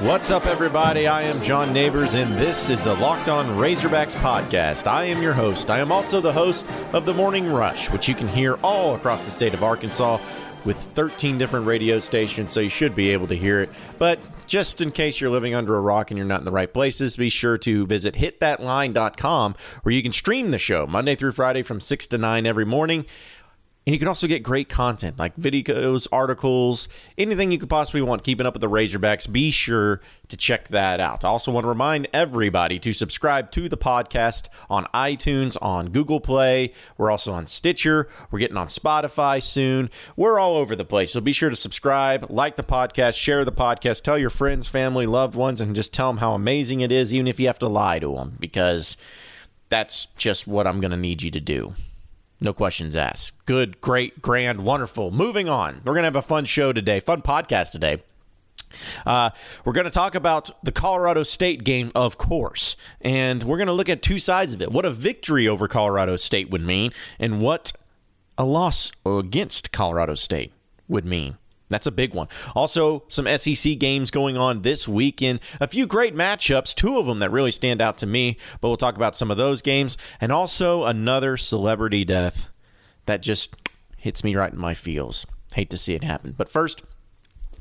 What's up, everybody? I am John Neighbors, and this is the Locked On Razorbacks podcast. I am your host. I am also the host of The Morning Rush, which you can hear all across the state of Arkansas with 13 different radio stations, so you should be able to hear it. But just in case you're living under a rock and you're not in the right places, be sure to visit hitthatline.com where you can stream the show Monday through Friday from 6 to 9 every morning. And you can also get great content like videos, articles, anything you could possibly want keeping up with the Razorbacks. Be sure to check that out. I also want to remind everybody to subscribe to the podcast on iTunes, on Google Play. We're also on Stitcher. We're getting on Spotify soon. We're all over the place. So be sure to subscribe, like the podcast, share the podcast, tell your friends, family, loved ones, and just tell them how amazing it is, even if you have to lie to them, because that's just what I'm going to need you to do. No questions asked. Good, great, grand, wonderful. Moving on. We're going to have a fun show today, fun podcast today. Uh, we're going to talk about the Colorado State game, of course, and we're going to look at two sides of it. What a victory over Colorado State would mean, and what a loss against Colorado State would mean. That's a big one. Also, some SEC games going on this weekend. A few great matchups, two of them that really stand out to me, but we'll talk about some of those games. And also another celebrity death that just hits me right in my feels. Hate to see it happen. But first,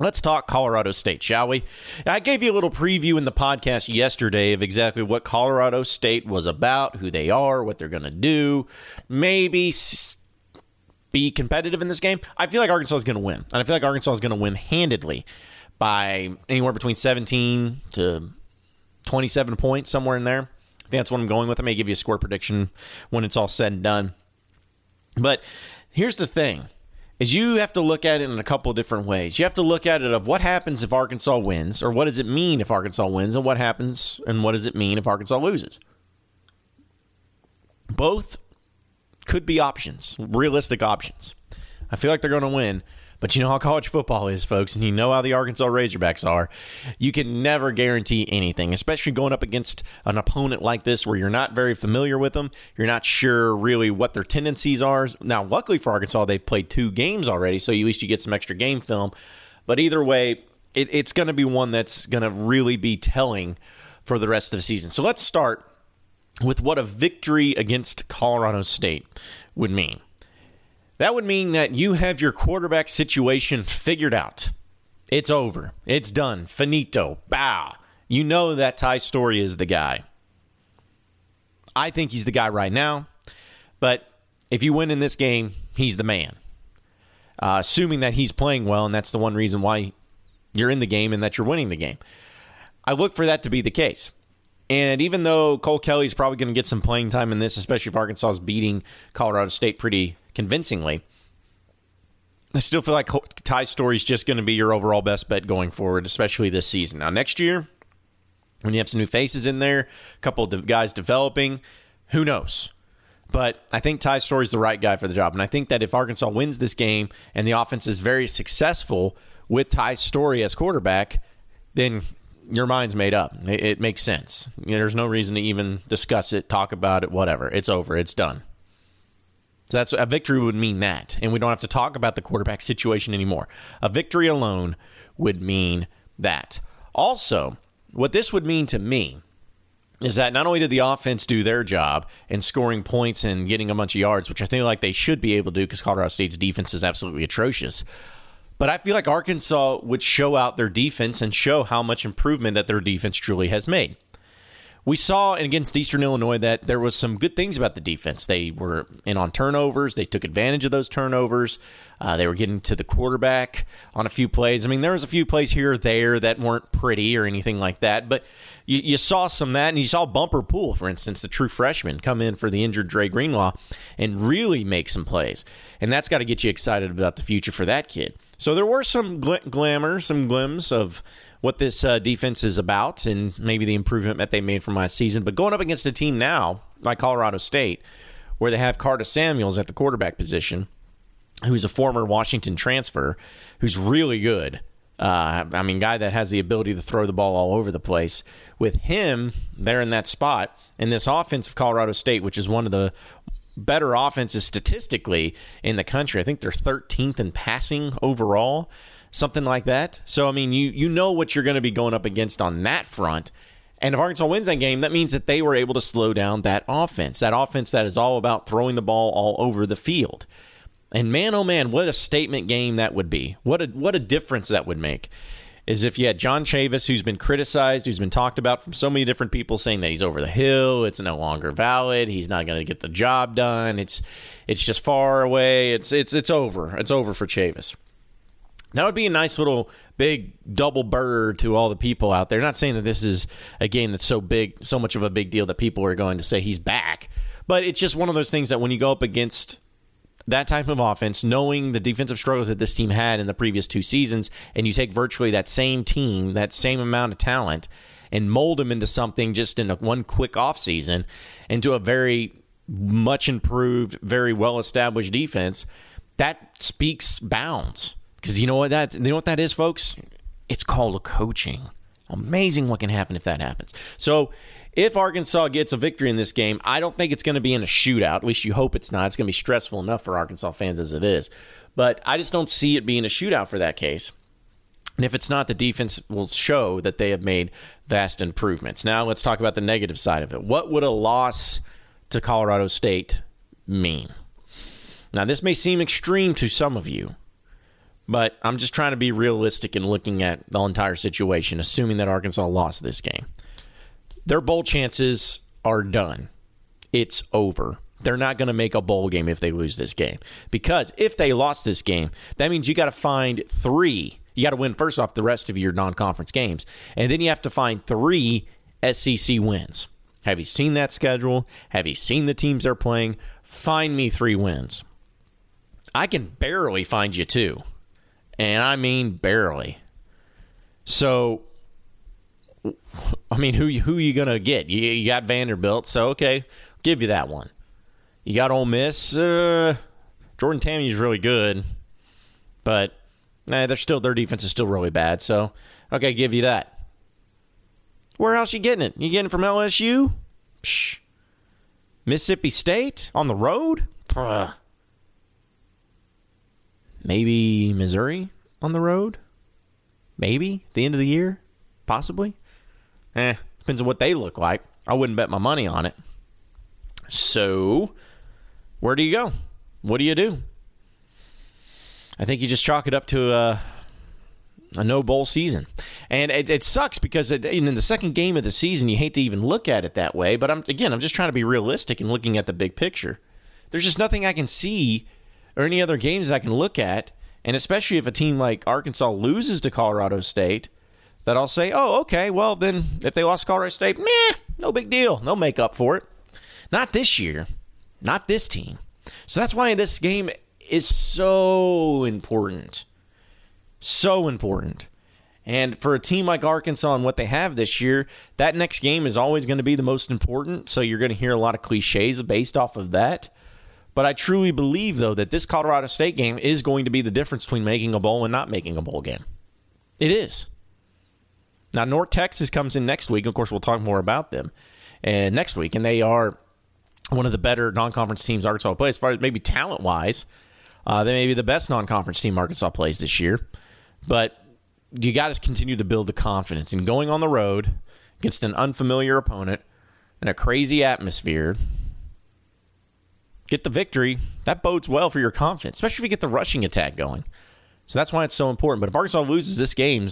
Let's talk Colorado State, shall we? I gave you a little preview in the podcast yesterday of exactly what Colorado State was about, who they are, what they're going to do, maybe be competitive in this game, I feel like Arkansas is going to win. And I feel like Arkansas is going to win handedly by anywhere between 17 to 27 points, somewhere in there. I think that's what I'm going with. I may give you a score prediction when it's all said and done. But here's the thing is you have to look at it in a couple of different ways. You have to look at it of what happens if Arkansas wins, or what does it mean if Arkansas wins, and what happens and what does it mean if Arkansas loses. Both could be options, realistic options. I feel like they're going to win. But you know how college football is, folks, and you know how the Arkansas Razorbacks are. You can never guarantee anything, especially going up against an opponent like this where you're not very familiar with them. You're not sure really what their tendencies are. Now, luckily for Arkansas, they've played two games already, so at least you get some extra game film. But either way, it, it's going to be one that's going to really be telling for the rest of the season. So let's start with what a victory against Colorado State would mean. That would mean that you have your quarterback situation figured out. It's over. It's done. Finito. Bow. You know that Ty Storey is the guy. I think he's the guy right now. But if you win in this game, he's the man. Uh, assuming that he's playing well, and that's the one reason why you're in the game and that you're winning the game. I look for that to be the case. And even though Cole Kelley's probably going to get some playing time in this, especially if Arkansas is beating Colorado State pretty convincingly, I still feel like Ty is just going to be your overall best bet going forward, especially this season. Now, next year, when you have some new faces in there, a couple of guys developing, who knows? But I think Ty Storey is the right guy for the job. And I think that if Arkansas wins this game and the offense is very successful with Ty Storey as quarterback, then your mind's made up. It, it makes sense. You know, there's no reason to even discuss it, talk about it, whatever. It's over. It's done. So that's a victory would mean that, and we don't have to talk about the quarterback situation anymore. A victory alone would mean that. Also, what this would mean to me is that not only did the offense do their job in scoring points and getting a bunch of yards, which I think like they should be able to do because Colorado State's defense is absolutely atrocious. But I feel like Arkansas would show out their defense and show how much improvement that their defense truly has made. We saw against Eastern Illinois that there was some good things about the defense. They were in on turnovers. They took advantage of those turnovers. Uh, they were getting to the quarterback on a few plays. I mean, there was a few plays here or there that weren't pretty or anything like that, but you, you saw some that, and you saw Bumper Pool, for instance, the true freshman, come in for the injured Dre Greenlaw and really make some plays, and that's got to get you excited about the future for that kid. So there were some gl- glamour, some glimpses of what this uh, defense is about and maybe the improvement that they made from last season. But going up against a team now like Colorado State, where they have Carta-Samuels at the quarterback position, who's a former Washington transfer, who's really good. Uh, I mean, guy that has the ability to throw the ball all over the place. With him there in that spot, and this offense of Colorado State, which is one of the better offenses statistically in the country. I think they're 13th in passing overall. something like that. So I mean, you you know what you're going to be going up against on that front. And if Arkansas wins that game, that means that they were able to slow down that offense. That offense that is all about throwing the ball all over the field. And man, oh man, what a statement game that would be. What a what a difference that would make. Is if you had John Chavis, who's been criticized, who's been talked about from so many different people, saying that he's over the hill, it's no longer valid, he's not going to get the job done, it's it's just far away, it's it's it's over, it's over for Chavis. That would be a nice little big double bird to all the people out there. Not saying that this is a game that's so big, so much of a big deal that people are going to say he's back, but it's just one of those things that when you go up against that type of offense, knowing the defensive struggles that this team had in the previous two seasons, and you take virtually that same team, that same amount of talent, and mold them into something just in a one quick offseason, into a very much improved, very well established defense, that speaks bounds. Because you know what that you know what that is, folks? It's called coaching. Amazing what can happen if that happens. So if Arkansas gets a victory in this game, I don't think it's going to be in a shootout. At least you hope it's not. It's going to be stressful enough for Arkansas fans as it is. But I just don't see it being a shootout for that case. And if it's not, the defense will show that they have made vast improvements. Now let's talk about the negative side of it. What would a loss to Colorado State mean? Now, this may seem extreme to some of you, but I'm just trying to be realistic in looking at the entire situation, assuming that Arkansas lost this game their bowl chances are done. It's over. They're not going to make a bowl game if they lose this game. Because if they lost this game, that means you got to find three. You got to win first off the rest of your non conference games. And then you have to find three SEC wins. Have you seen that schedule? Have you seen the teams they're playing? Find me three wins. I can barely find you two. And I mean barely. So I mean, who who are you gonna get? You, you got Vanderbilt, so okay, give you that one. You got Ole Miss. Uh, Jordan Ta'amu's really good, but they're still their defense is still really bad. So okay, give you that. Where else you getting it? You getting it from LSU? Psh. Mississippi State on the road? Maybe Missouri on the road? Maybe the end of the year? Possibly. Eh, depends on what they look like. I wouldn't bet my money on it. So, where do you go? What do you do? I think you just chalk it up to a, a no bowl season. And it, it sucks because it, in the second game of the season, you hate to even look at it that way. But I'm again, I'm just trying to be realistic and looking at the big picture. There's just nothing I can see or any other games that I can look at. And especially if a team like Arkansas loses to Colorado State, that I'll say, oh, okay, well, then if they lost Colorado State, meh, no big deal. They'll make up for it. Not this year. Not this team. So that's why this game is so important. So important. And for a team like Arkansas and what they have this year, that next game is always going to be the most important. So you're going to hear a lot of cliches based off of that. But I truly believe, though, that this Colorado State game is going to be the difference between making a bowl and not making a bowl game. It is. Now, North Texas comes in next week. Of course, we'll talk more about them and next week, and they are one of the better non-conference teams Arkansas plays. As far as maybe talent-wise, uh, they may be the best non-conference team Arkansas plays this year. But you got to continue to build the confidence in going on the road against an unfamiliar opponent in a crazy atmosphere. Get the victory. That bodes well for your confidence, especially if you get the rushing attack going. So that's why it's so important. But if Arkansas loses this game,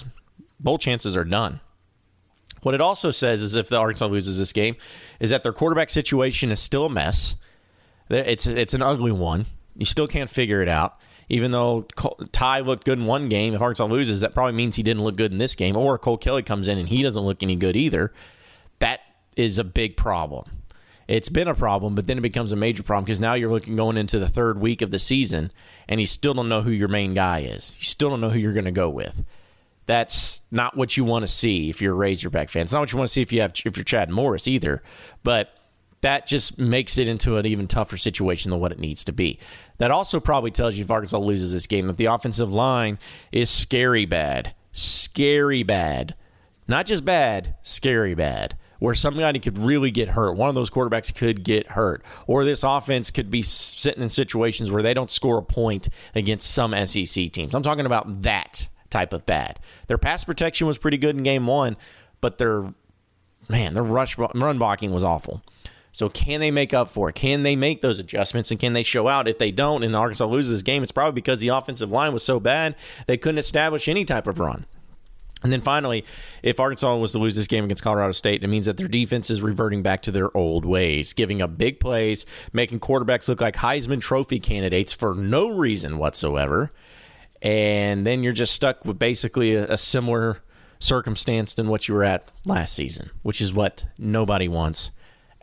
bowl chances are done. What it also says is if the Arkansas loses this game, is that their quarterback situation is still a mess. It's it's an ugly one. You still can't figure it out. Even though Ty looked good in one game, if Arkansas loses, that probably means he didn't look good in this game. Or Cole Kelley comes in and he doesn't look any good either. That is a big problem. It's been a problem, but then it becomes a major problem because now you're looking going into the third week of the season, and you still don't know who your main guy is. You still don't know who you're going to go with that's not what you want to see if you're a Razorback fan. It's not what you want to see if you have if you're Chad Morris either. But that just makes it into an even tougher situation than what it needs to be. That also probably tells you if Arkansas loses this game that the offensive line is scary bad, scary bad, not just bad, scary bad. Where somebody could really get hurt. One of those quarterbacks could get hurt. Or this offense could be sitting in situations where they don't score a point against some SEC teams. I'm talking about that type of bad. Their pass protection was pretty good in game one, but their man, their rush run blocking was awful. So can they make up for it? Can they make those adjustments and can they show out? If they don't and Arkansas loses this game, it's probably because the offensive line was so bad they couldn't establish any type of run. And then finally, if Arkansas was to lose this game against Colorado State, it means that their defense is reverting back to their old ways, giving up big plays, making quarterbacks look like Heisman Trophy candidates for no reason whatsoever. And then you're just stuck with basically a, a similar circumstance than what you were at last season, which is what nobody wants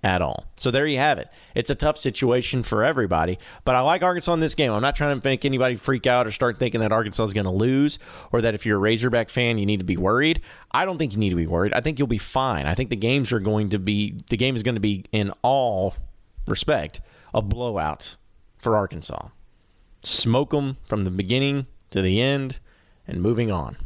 at all. So there you have it. It's a tough situation for everybody, but I like Arkansas in this game. I'm not trying to make anybody freak out or start thinking that Arkansas is going to lose or that if you're a Razorback fan, you need to be worried. I don't think you need to be worried. I think you'll be fine. I think the games are going to be the game is going to be in all respect a blowout for Arkansas. Smoke them from the beginning to the end and moving on.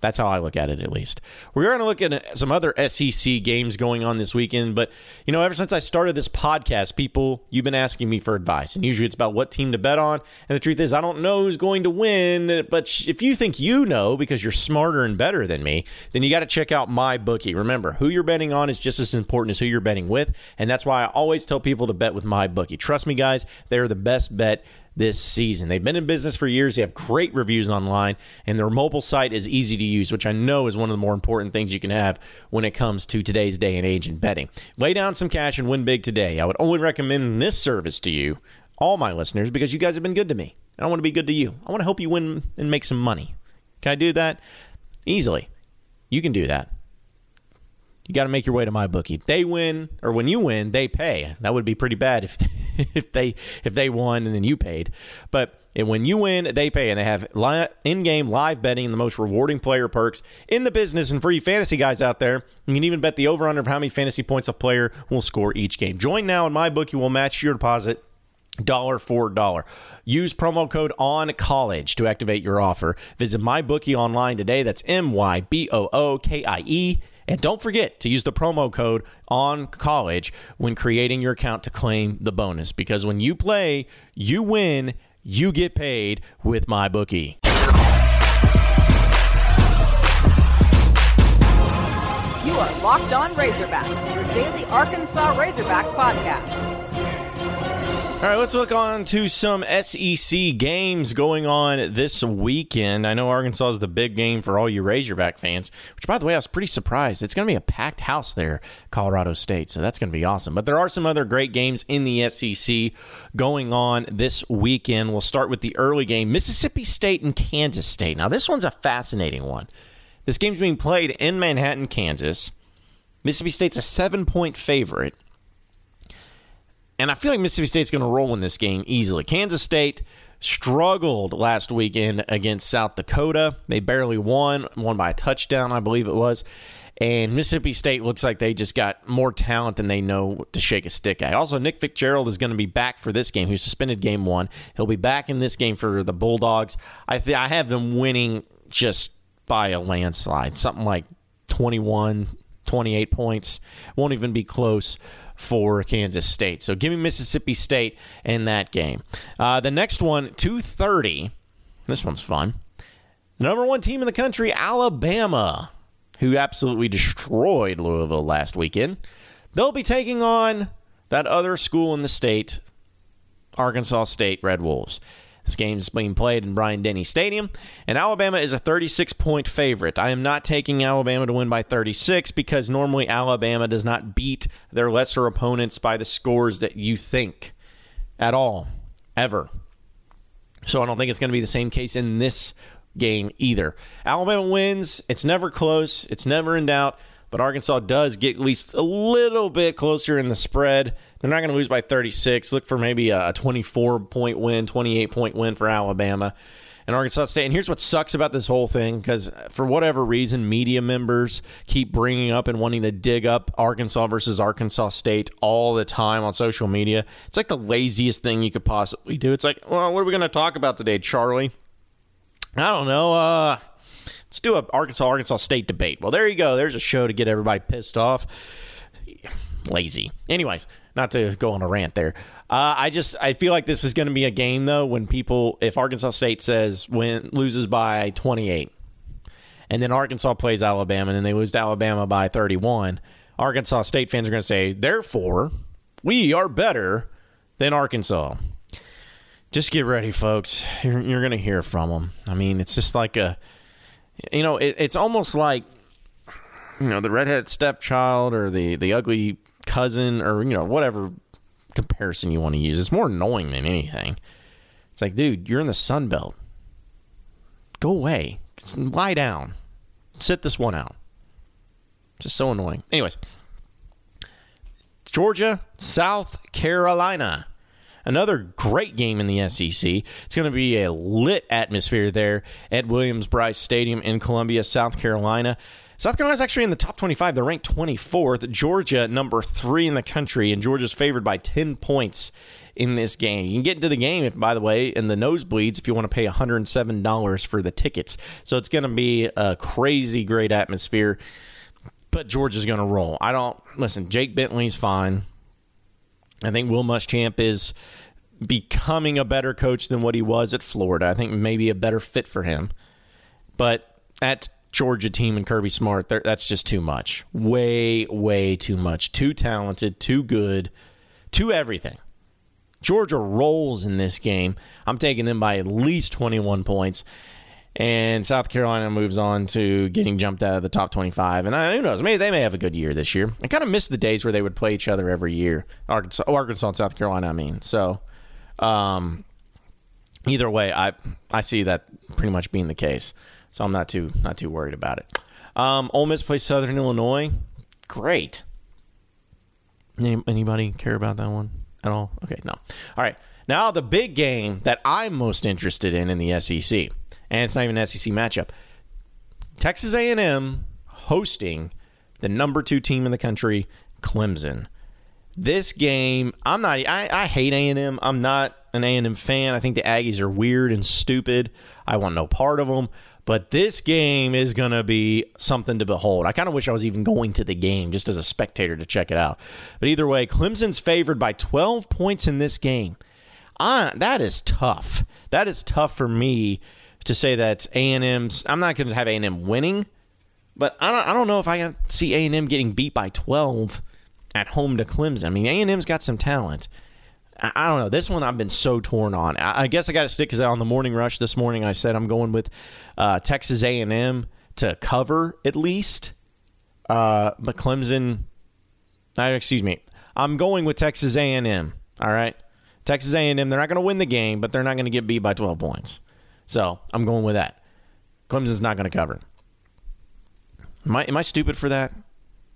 That's how I look at it, at least. We're going to look at uh, some other SEC games going on this weekend, but you know, ever since I started this podcast, people you've been asking me for advice, and usually it's about what team to bet on. And the truth is, I don't know who's going to win. But if you think you know because you're smarter and better than me, then you got to check out my bookie. Remember, who you're betting on is just as important as who you're betting with, and that's why I always tell people to bet with my bookie. Trust me, guys, they're the best bet this season. They've been in business for years. They have great reviews online, and their mobile site is easy to use, which I know is one of the more important things you can have when it comes to today's day and age in betting. Lay down some cash and win big today. I would only recommend this service to you, all my listeners, because you guys have been good to me. I want to be good to you. I want to help you win and make some money. Can I do that? Easily. You can do that you got to make your way to my bookie. They win, or when you win, they pay. That would be pretty bad if if they if they won and then you paid. But when you win, they pay, and they have in-game live betting and the most rewarding player perks in the business. And for you fantasy guys out there, you can even bet the over/under of how many fantasy points a player will score each game. Join now, and my bookie will match your deposit dollar for dollar. Use promo code on college to activate your offer. Visit my bookie online today. That's M Y B O O K I E and don't forget to use the promo code on college when creating your account to claim the bonus because when you play, you win, you get paid with my bookie. You are Locked On Razorbacks, your daily Arkansas Razorbacks podcast. All right, let's look on to some SEC games going on this weekend. I know Arkansas is the big game for all you Razorback fans, which, by the way, I was pretty surprised. It's going to be a packed house there, Colorado State, so that's going to be awesome. But there are some other great games in the SEC going on this weekend. We'll start with the early game Mississippi State and Kansas State. Now, this one's a fascinating one. This game's being played in Manhattan, Kansas. Mississippi State's a seven point favorite. And I feel like Mississippi State's going to roll in this game easily. Kansas State struggled last weekend against South Dakota. They barely won, won by a touchdown, I believe it was. And Mississippi State looks like they just got more talent than they know to shake a stick at. Also, Nick Fitzgerald is going to be back for this game. He suspended game one. He'll be back in this game for the Bulldogs. I th- I have them winning just by a landslide, something like 21, 28 points. Won't even be close for Kansas State. So give me Mississippi State in that game. Uh, the next one, 230. This one's fun. The number one team in the country, Alabama, who absolutely destroyed Louisville last weekend. They'll be taking on that other school in the state, Arkansas State Red Wolves. This game is being played in Bryant Denny Stadium, and Alabama is a 36 point favorite. I am not taking Alabama to win by 36 because normally Alabama does not beat their lesser opponents by the scores that you think at all, ever. So I don't think it's going to be the same case in this game either. Alabama wins. It's never close, it's never in doubt but Arkansas does get at least a little bit closer in the spread. They're not going to lose by 36. Look for maybe a 24 point win, 28 point win for Alabama and Arkansas State. And here's what sucks about this whole thing because for whatever reason, media members keep bringing up and wanting to dig up Arkansas versus Arkansas State all the time on social media. It's like the laziest thing you could possibly do. It's like, well, what are we going to talk about today, Charlie? I don't know. Uh, Let's do a Arkansas Arkansas State debate. Well, there you go. There's a show to get everybody pissed off. Lazy. Anyways, not to go on a rant there. Uh, I just I feel like this is going to be a game though when people if Arkansas State says win loses by 28 and then Arkansas plays Alabama and then they lose to Alabama by 31, Arkansas State fans are going to say, "Therefore, we are better than Arkansas." Just get ready, folks. You're, you're going to hear from them. I mean, it's just like a you know, it, it's almost like you know the redheaded stepchild or the the ugly cousin or you know whatever comparison you want to use. It's more annoying than anything. It's like, dude, you're in the Sun Belt. Go away. Just lie down. Sit this one out. Just so annoying. Anyways, Georgia, South Carolina. Another great game in the SEC. It's going to be a lit atmosphere there at Williams Brice Stadium in Columbia, South Carolina. South Carolina's actually in the top 25. They're ranked 24th. Georgia, number three in the country, and Georgia's favored by 10 points in this game. You can get into the game, by the way, in the nosebleeds if you want to pay $107 for the tickets. So it's going to be a crazy great atmosphere, but Georgia's going to roll. I don't, listen, Jake Bentley's fine. I think Will Muschamp is becoming a better coach than what he was at Florida. I think maybe a better fit for him. But at Georgia team and Kirby Smart, that's just too much. Way, way too much. Too talented, too good, too everything. Georgia rolls in this game. I'm taking them by at least 21 points. And South Carolina moves on to getting jumped out of the top 25. And I, who knows? Maybe they may have a good year this year. I kind of miss the days where they would play each other every year. Arkansas, oh, Arkansas and South Carolina, I mean. So, um, either way, I I see that pretty much being the case. So I'm not too not too worried about it. Um, Ole Miss plays Southern Illinois. Great. Any, anybody care about that one at all? Okay, no. All right. Now the big game that I'm most interested in in the SEC, and it's not even an SEC matchup. Texas A&M hosting the number two team in the country, Clemson. This game, I'm not. I, I hate A&M. I'm not an A&M fan. I think the Aggies are weird and stupid. I want no part of them. But this game is going to be something to behold. I kind of wish I was even going to the game just as a spectator to check it out. But either way, Clemson's favored by 12 points in this game. Uh, that is tough. That is tough for me to say that A&M's. I'm not going to have A&M winning, but I don't, I don't know if I see A&M getting beat by 12 at home to Clemson. I mean, A&M's got some talent. I don't know. This one I've been so torn on. I guess I got to stick because on the morning rush this morning I said I'm going with uh, Texas A&M to cover at least. Uh, but Clemson, uh, excuse me, I'm going with Texas A&M. All right, Texas A&M. They're not going to win the game, but they're not going to get beat by 12 points. So I'm going with that. Clemson's not going to cover. Am I am I stupid for that?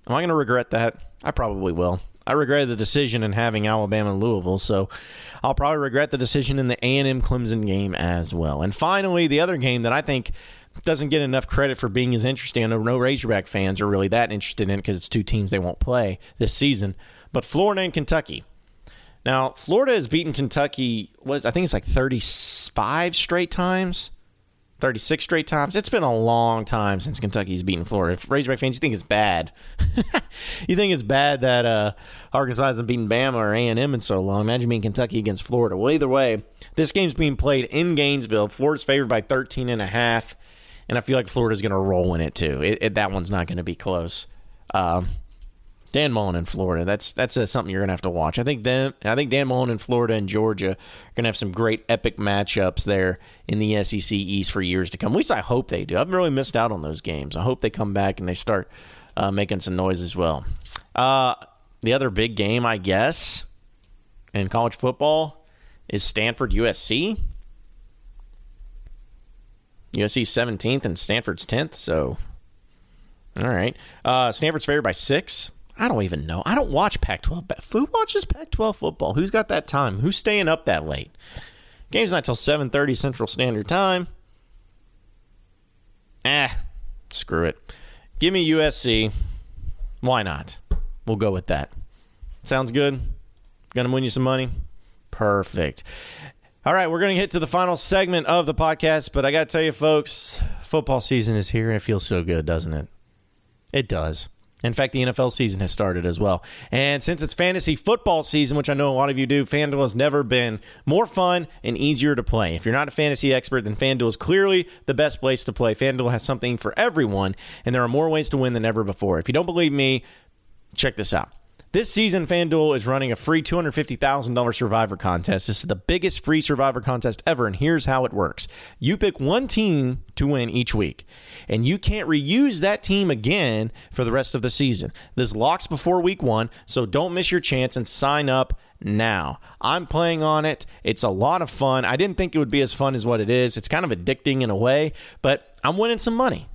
Am I going to regret that? I probably will. I regret the decision in having Alabama and Louisville, so I'll probably regret the decision in the A&M Clemson game as well. And finally, the other game that I think doesn't get enough credit for being as interesting. I know no Razorback fans are really that interested in it because it's two teams they won't play this season. But Florida and Kentucky. Now, Florida has beaten Kentucky. Was I think it's like thirty-five straight times. 36 straight times. It's been a long time since Kentucky's beaten Florida. If Razorback fans, you think it's bad. you think it's bad that uh, Arkansas hasn't beaten Bama or A&M in so long. Imagine being Kentucky against Florida. Well, either way, this game's being played in Gainesville. Florida's favored by 13 and a half, and I feel like Florida's going to roll in it too. It, it, that one's not going to be close. Um, Dan Mullen in Florida. That's that's uh, something you're gonna have to watch. I think them. I think Dan Mullen in Florida and Georgia are gonna have some great epic matchups there in the SEC East for years to come. At least I hope they do. I've really missed out on those games. I hope they come back and they start uh, making some noise as well. Uh, the other big game, I guess, in college football is Stanford USC. USC 17th and Stanford's 10th. So, all right. Uh, Stanford's favored by six. I don't even know. I don't watch Pac-12. Who watches Pac-12 football? Who's got that time? Who's staying up that late? Game's not till 7:30 Central Standard Time. Ah, screw it. Give me USC. Why not? We'll go with that. Sounds good. Gonna win you some money. Perfect. All right, we're going to get to the final segment of the podcast, but I got to tell you, folks, football season is here and it feels so good, doesn't it? It does. In fact, the NFL season has started as well. And since it's fantasy football season, which I know a lot of you do, FanDuel has never been more fun and easier to play. If you're not a fantasy expert, then FanDuel is clearly the best place to play. FanDuel has something for everyone, and there are more ways to win than ever before. If you don't believe me, check this out. This season, FanDuel is running a free $250,000 Survivor contest. This is the biggest free Survivor contest ever, and here's how it works. You pick one team to win each week, and you can't reuse that team again for the rest of the season. This locks before week one, so don't miss your chance and sign up now. I'm playing on it. It's a lot of fun. I didn't think it would be as fun as what it is. It's kind of addicting in a way, but I'm winning some money.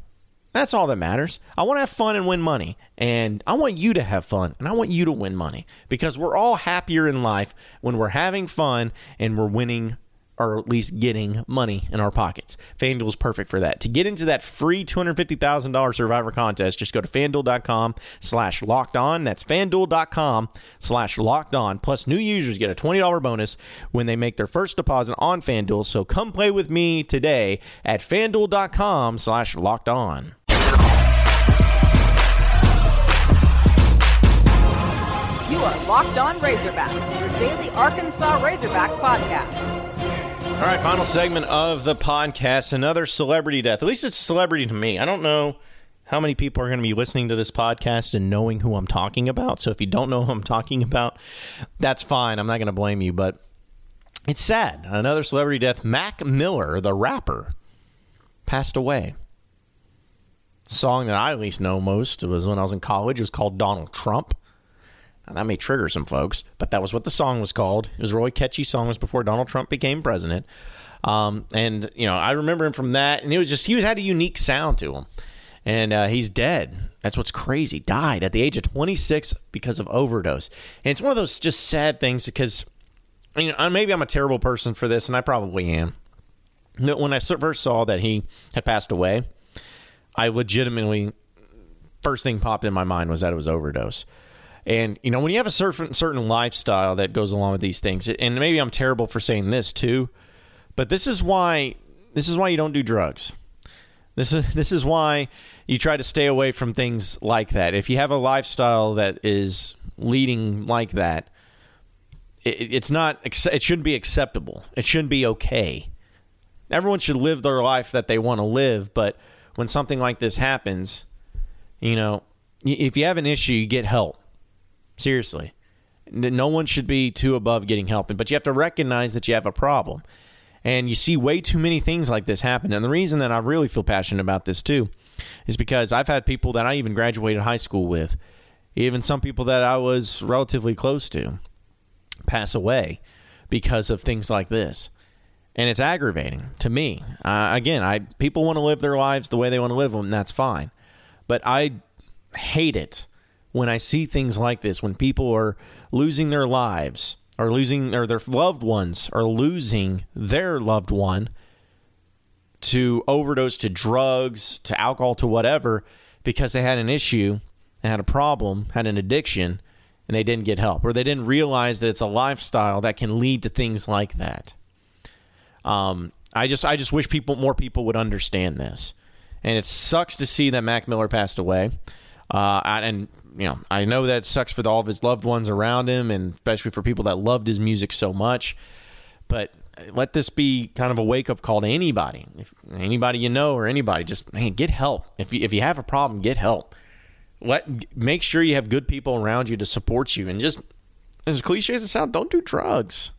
That's all that matters. I want to have fun and win money. And I want you to have fun and I want you to win money because we're all happier in life when we're having fun and we're winning or at least getting money in our pockets. FanDuel is perfect for that. To get into that free $250,000 Survivor contest, just go to FanDuel.com slash locked on. That's FanDuel.com slash locked on. Plus, new users get a $20 bonus when they make their first deposit on FanDuel. So come play with me today at FanDuel.com slash locked on. You are Locked On Razorbacks, your daily Arkansas Razorbacks podcast. All right, final segment of the podcast. Another celebrity death. At least it's celebrity to me. I don't know how many people are going to be listening to this podcast and knowing who I'm talking about. So if you don't know who I'm talking about, that's fine. I'm not going to blame you, but it's sad. Another celebrity death. Mac Miller, the rapper, passed away. The song that I at least know most was when I was in college. It was called Donald Trump. Now, that may trigger some folks, but that was what the song was called. It was a really catchy song. It was before Donald Trump became president. Um, and, you know, I remember him from that. And it was just, he was had a unique sound to him. And uh, he's dead. That's what's crazy. Died at the age of 26 because of overdose. And it's one of those just sad things because, you know, maybe I'm a terrible person for this, and I probably am. When I first saw that he had passed away, I legitimately, first thing popped in my mind was that it was overdose. And you know, when you have a certain certain lifestyle that goes along with these things, and maybe I'm terrible for saying this too, but this is why this is why you don't do drugs. This is this is why you try to stay away from things like that. If you have a lifestyle that is leading like that, it, it's not. It shouldn't be acceptable. It shouldn't be okay. Everyone should live their life that they want to live, but when something like this happens, you know, if you have an issue, you get help. Seriously. No one should be too above getting help, but you have to recognize that you have a problem. And you see way too many things like this happen. And the reason that I really feel passionate about this too is because I've had people that I even graduated high school with, even some people that I was relatively close to, pass away because of things like this. And it's aggravating to me. Uh, again, I people want to live their lives the way they want to live them, and that's fine. But I hate it when I see things like this, when people are losing their lives or losing or their loved ones are losing their loved one to overdose to drugs, to alcohol, to whatever, because they had an issue, they had a problem, had an addiction, and they didn't get help, or they didn't realize that it's a lifestyle that can lead to things like that. Um, I just I just wish people more people would understand this, and it sucks to see that Mac Miller passed away. Uh, and you know, I know that sucks for all of his loved ones around him, and especially for people that loved his music so much. But let this be kind of a wake up call to anybody, if anybody you know or anybody, just man, get help. If you, if you have a problem, get help. Let make sure you have good people around you to support you, and just as cliche as it sounds, don't do drugs.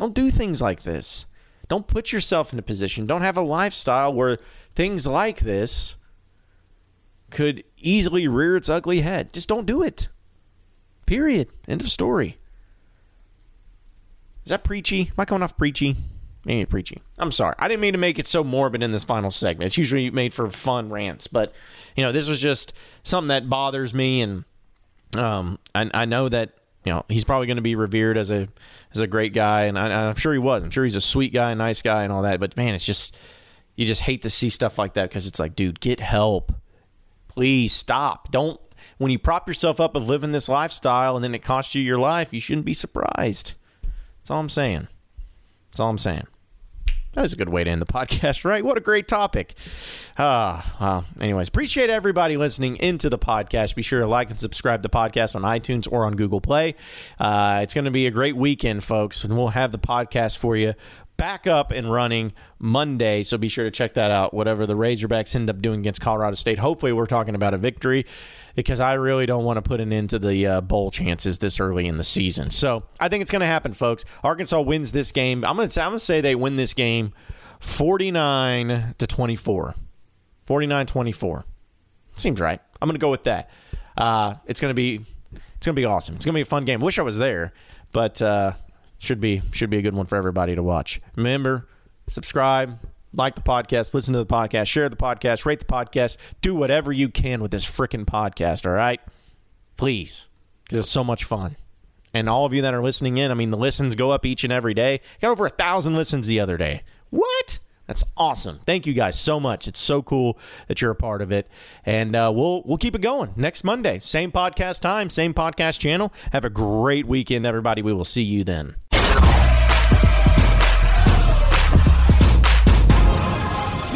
Don't do things like this. Don't put yourself in a position. Don't have a lifestyle where things like this could easily rear its ugly head. Just don't do it. Period. End of story. Is that preachy? Am I coming off preachy? Maybe preachy. I'm sorry. I didn't mean to make it so morbid in this final segment. It's usually made for fun rants, but you know, this was just something that bothers me, and um, I, I know that you know he's probably going to be revered as a as a great guy, and I, I'm sure he was. I'm sure he's a sweet guy, nice guy, and all that. But man, it's just you just hate to see stuff like that because it's like, dude, get help. Please stop. Don't when you prop yourself up of living this lifestyle and then it costs you your life, you shouldn't be surprised. That's all I'm saying. That's all I'm saying. That was a good way to end the podcast, right? What a great topic. Uh, uh, anyways, appreciate everybody listening into the podcast. Be sure to like and subscribe to the podcast on iTunes or on Google Play. Uh, it's going to be a great weekend, folks, and we'll have the podcast for you back up and running Monday. So be sure to check that out. Whatever the Razorbacks end up doing against Colorado State, hopefully we're talking about a victory because I really don't want to put an end to the uh, bowl chances this early in the season. So I think it's going to happen, folks. Arkansas wins this game. I'm going to I'm to say they win this game 49 to 24. 49-24. Seems right. I'm going to go with that. Uh, it's going to be it's going to be awesome. It's going to be a fun game. Wish I was there, but uh, should be should be a good one for everybody to watch. Remember, subscribe, like the podcast, listen to the podcast, share the podcast, rate the podcast, do whatever you can with this freaking podcast, all right? Please, because it's so much fun. And all of you that are listening in, I mean, the listens go up each and every day. Got over a thousand listens the other day. What? That's awesome. Thank you guys so much. It's so cool that you're a part of it, and uh, we'll we'll keep it going next Monday. Same podcast time, same podcast channel. Have a great weekend, everybody. We will see you then.